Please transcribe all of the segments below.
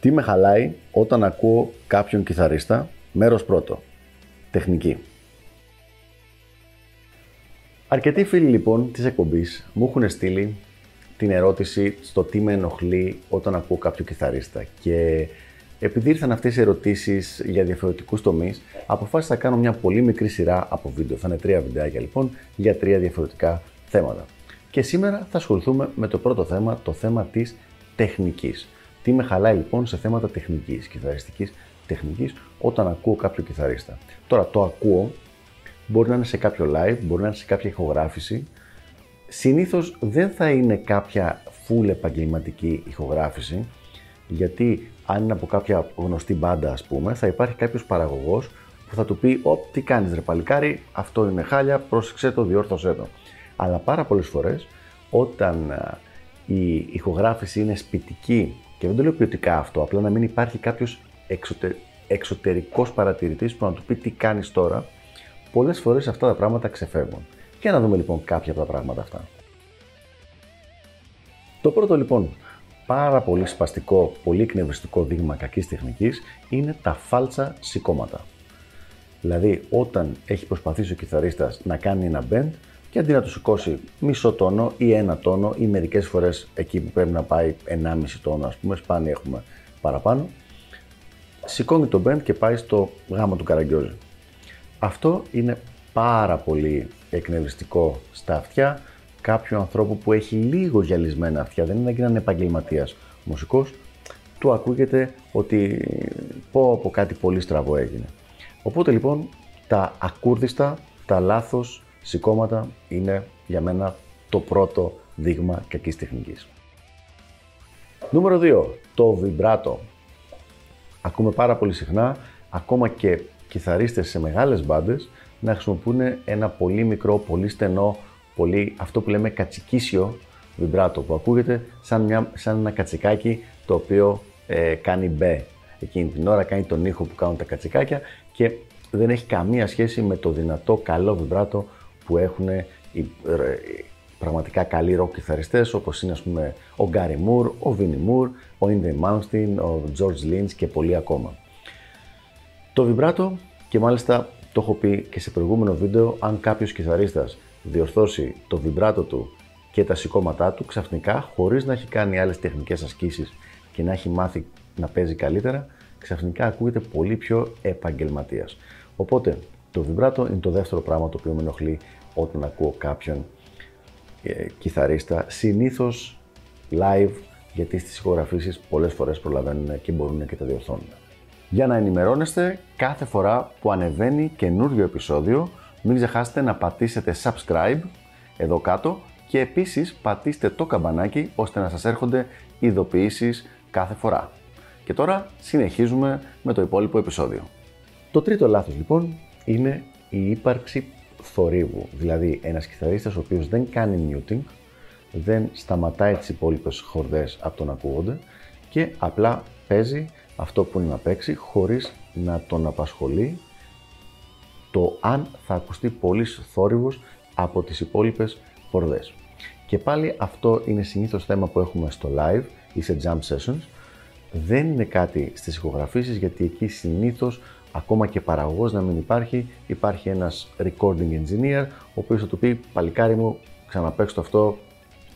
Τι με χαλάει όταν ακούω κάποιον κιθαρίστα, μέρος πρώτο, τεχνική. Αρκετοί φίλοι λοιπόν της εκπομπής μου έχουν στείλει την ερώτηση στο τι με ενοχλεί όταν ακούω κάποιο κιθαρίστα και επειδή ήρθαν αυτές οι ερωτήσεις για διαφορετικούς τομείς, αποφάσισα να κάνω μια πολύ μικρή σειρά από βίντεο. Θα είναι τρία βιντεάκια λοιπόν για τρία διαφορετικά θέματα. Και σήμερα θα ασχοληθούμε με το πρώτο θέμα, το θέμα της τεχνικής. Τι με χαλάει λοιπόν σε θέματα τεχνικής, κιθαριστικής τεχνικής, όταν ακούω κάποιο κιθαρίστα. Τώρα το ακούω, μπορεί να είναι σε κάποιο live, μπορεί να είναι σε κάποια ηχογράφηση. Συνήθως δεν θα είναι κάποια full επαγγελματική ηχογράφηση, γιατί αν είναι από κάποια γνωστή μπάντα ας πούμε, θα υπάρχει κάποιος παραγωγός που θα του πει «Ωπ, τι κάνεις ρε παλικάρι, αυτό είναι χάλια, πρόσεξε το, διόρθωσέ το». Αλλά πάρα πολλές φορές όταν η ηχογράφηση είναι σπιτική και δεν το λέω ποιοτικά αυτό, απλά να μην υπάρχει κάποιος εξωτε... εξωτερικός παρατηρητής που να του πει τι κάνεις τώρα, πολλές φορές αυτά τα πράγματα ξεφεύγουν. Και να δούμε λοιπόν κάποια από τα πράγματα αυτά. Το πρώτο λοιπόν πάρα πολύ σπαστικό, πολύ εκνευριστικό δείγμα κακής τεχνικής είναι τα φάλτσα σηκώματα. Δηλαδή, όταν έχει προσπαθήσει ο κιθαρίστας να κάνει ένα bend και αντί να του σηκώσει μισό τόνο ή ένα τόνο ή μερικές φορές εκεί που πρέπει να πάει 1,5 τόνο, ας πούμε, σπάνια έχουμε παραπάνω, σηκώνει το bend και πάει στο γάμο του καραγκιόζη. Αυτό είναι πάρα πολύ εκνευριστικό στα αυτιά κάποιου ανθρώπου που έχει λίγο γυαλισμένα αυτιά, δεν είναι να είναι επαγγελματίας μουσικός, του ακούγεται ότι πω από κάτι πολύ στραβό έγινε. Οπότε λοιπόν τα ακούρδιστα, τα λάθος σηκώματα είναι για μένα το πρώτο δείγμα κακής τεχνικής. Νούμερο 2. Το βιμπράτο. Ακούμε πάρα πολύ συχνά, ακόμα και κιθαρίστες σε μεγάλες μπάντες, να χρησιμοποιούν ένα πολύ μικρό, πολύ στενό, πολύ αυτό που λέμε κατσικίσιο βιμπράτο, που ακούγεται σαν, μια, σαν ένα κατσικάκι το οποίο ε, κάνει μπε. Εκείνη την ώρα κάνει τον ήχο που κάνουν τα κατσικάκια και δεν έχει καμία σχέση με το δυνατό καλό βιμπράτο που έχουν οι πραγματικά καλοί ροκ κιθαριστές όπως είναι ας πούμε ο Γκάρι Μουρ, ο Βίνι Μουρ, ο Ινδε Μάουνστιν, ο George Lynch και πολλοί ακόμα. Το βιμπράτο και μάλιστα το έχω πει και σε προηγούμενο βίντεο αν κάποιος κιθαρίστας διορθώσει το βιμπράτο του και τα σηκώματά του ξαφνικά χωρίς να έχει κάνει άλλες τεχνικές ασκήσεις και να έχει μάθει να παίζει καλύτερα ξαφνικά ακούγεται πολύ πιο επαγγελματίας. Οπότε το βιμπράτο είναι το δεύτερο πράγμα το οποίο με ενοχλεί όταν ακούω κάποιον ε, κιθαρίστα, συνήθως live, γιατί στις ηχογραφήσεις πολλές φορές προλαβαίνουν και μπορούν και τα διορθώνουν. Για να ενημερώνεστε κάθε φορά που ανεβαίνει καινούριο επεισόδιο, μην ξεχάσετε να πατήσετε subscribe εδώ κάτω και επίσης πατήστε το καμπανάκι ώστε να σας έρχονται ειδοποιήσεις κάθε φορά. Και τώρα συνεχίζουμε με το υπόλοιπο επεισόδιο. Το τρίτο λάθος λοιπόν είναι η ύπαρξη θορύβου. Δηλαδή ένας κιθαρίστας ο οποίος δεν κάνει muting, δεν σταματάει τις υπόλοιπες χορδές από το να ακούγονται και απλά παίζει αυτό που είναι να παίξει χωρίς να τον απασχολεί το αν θα ακουστεί πολύ θόρυβος από τις υπόλοιπες χορδές. Και πάλι αυτό είναι συνήθως θέμα που έχουμε στο live ή σε jump sessions. Δεν είναι κάτι στις ηχογραφήσεις γιατί εκεί συνήθως ακόμα και παραγωγός να μην υπάρχει, υπάρχει ένας recording engineer, ο οποίος θα του πει «Παλικάρι μου, ξαναπαίξω αυτό,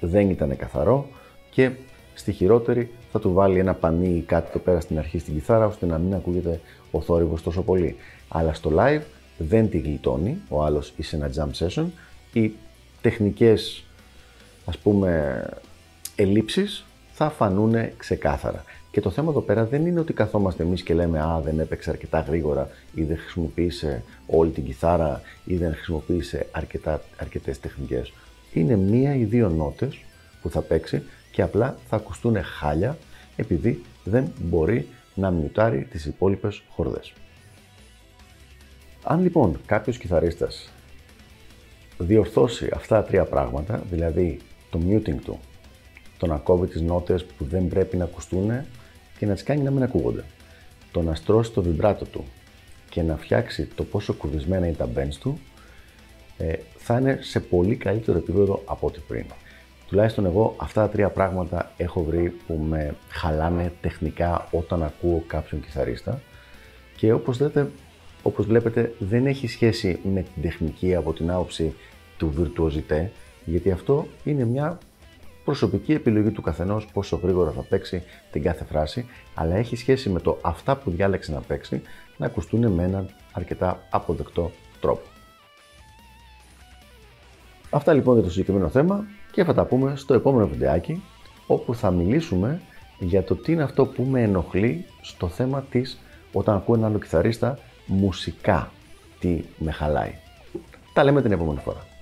δεν ήταν καθαρό» και στη χειρότερη θα του βάλει ένα πανί ή κάτι το πέρα στην αρχή στην κιθάρα, ώστε να μην ακούγεται ο θόρυβος τόσο πολύ. Αλλά στο live δεν τη γλιτώνει ο άλλος ή σε ένα jump session, οι τεχνικές ας πούμε ελλείψεις θα φανούν ξεκάθαρα. Και το θέμα εδώ πέρα δεν είναι ότι καθόμαστε εμείς και λέμε Α, δεν έπαιξε αρκετά γρήγορα ή δεν χρησιμοποίησε όλη την κιθάρα ή δεν χρησιμοποίησε αρκετές τεχνικές. Είναι μία ή δύο νότες που θα παίξει και απλά θα ακουστούν χάλια επειδή δεν μπορεί να μιουτάρει τις υπόλοιπες χορδές. Αν λοιπόν κάποιος κιθαρίστας διορθώσει αυτά τα τρία πράγματα, δηλαδή το muting του, το να κόβει τις νότες που δεν πρέπει να ακουστούν και να τις κάνει να μην ακούγονται, το να στρώσει το βιμπράτο του και να φτιάξει το πόσο κουρδισμένα είναι τα bends του, ε, θα είναι σε πολύ καλύτερο επίπεδο από ό,τι πριν. Τουλάχιστον εγώ αυτά τα τρία πράγματα έχω βρει που με χαλάνε τεχνικά όταν ακούω κάποιον κιθαρίστα και όπως δείτε, όπως βλέπετε δεν έχει σχέση με την τεχνική από την άποψη του βιρτουοζητέ γιατί αυτό είναι μια προσωπική επιλογή του καθενός πόσο γρήγορα θα παίξει την κάθε φράση αλλά έχει σχέση με το αυτά που διάλεξε να παίξει να ακουστούν με έναν αρκετά αποδεκτό τρόπο. Αυτά λοιπόν για το συγκεκριμένο θέμα και θα τα πούμε στο επόμενο βιντεάκι όπου θα μιλήσουμε για το τι είναι αυτό που με ενοχλεί στο θέμα της όταν ακούω έναν άλλο κιθαρίστα μουσικά τι με χαλάει. Τα λέμε την επόμενη φορά.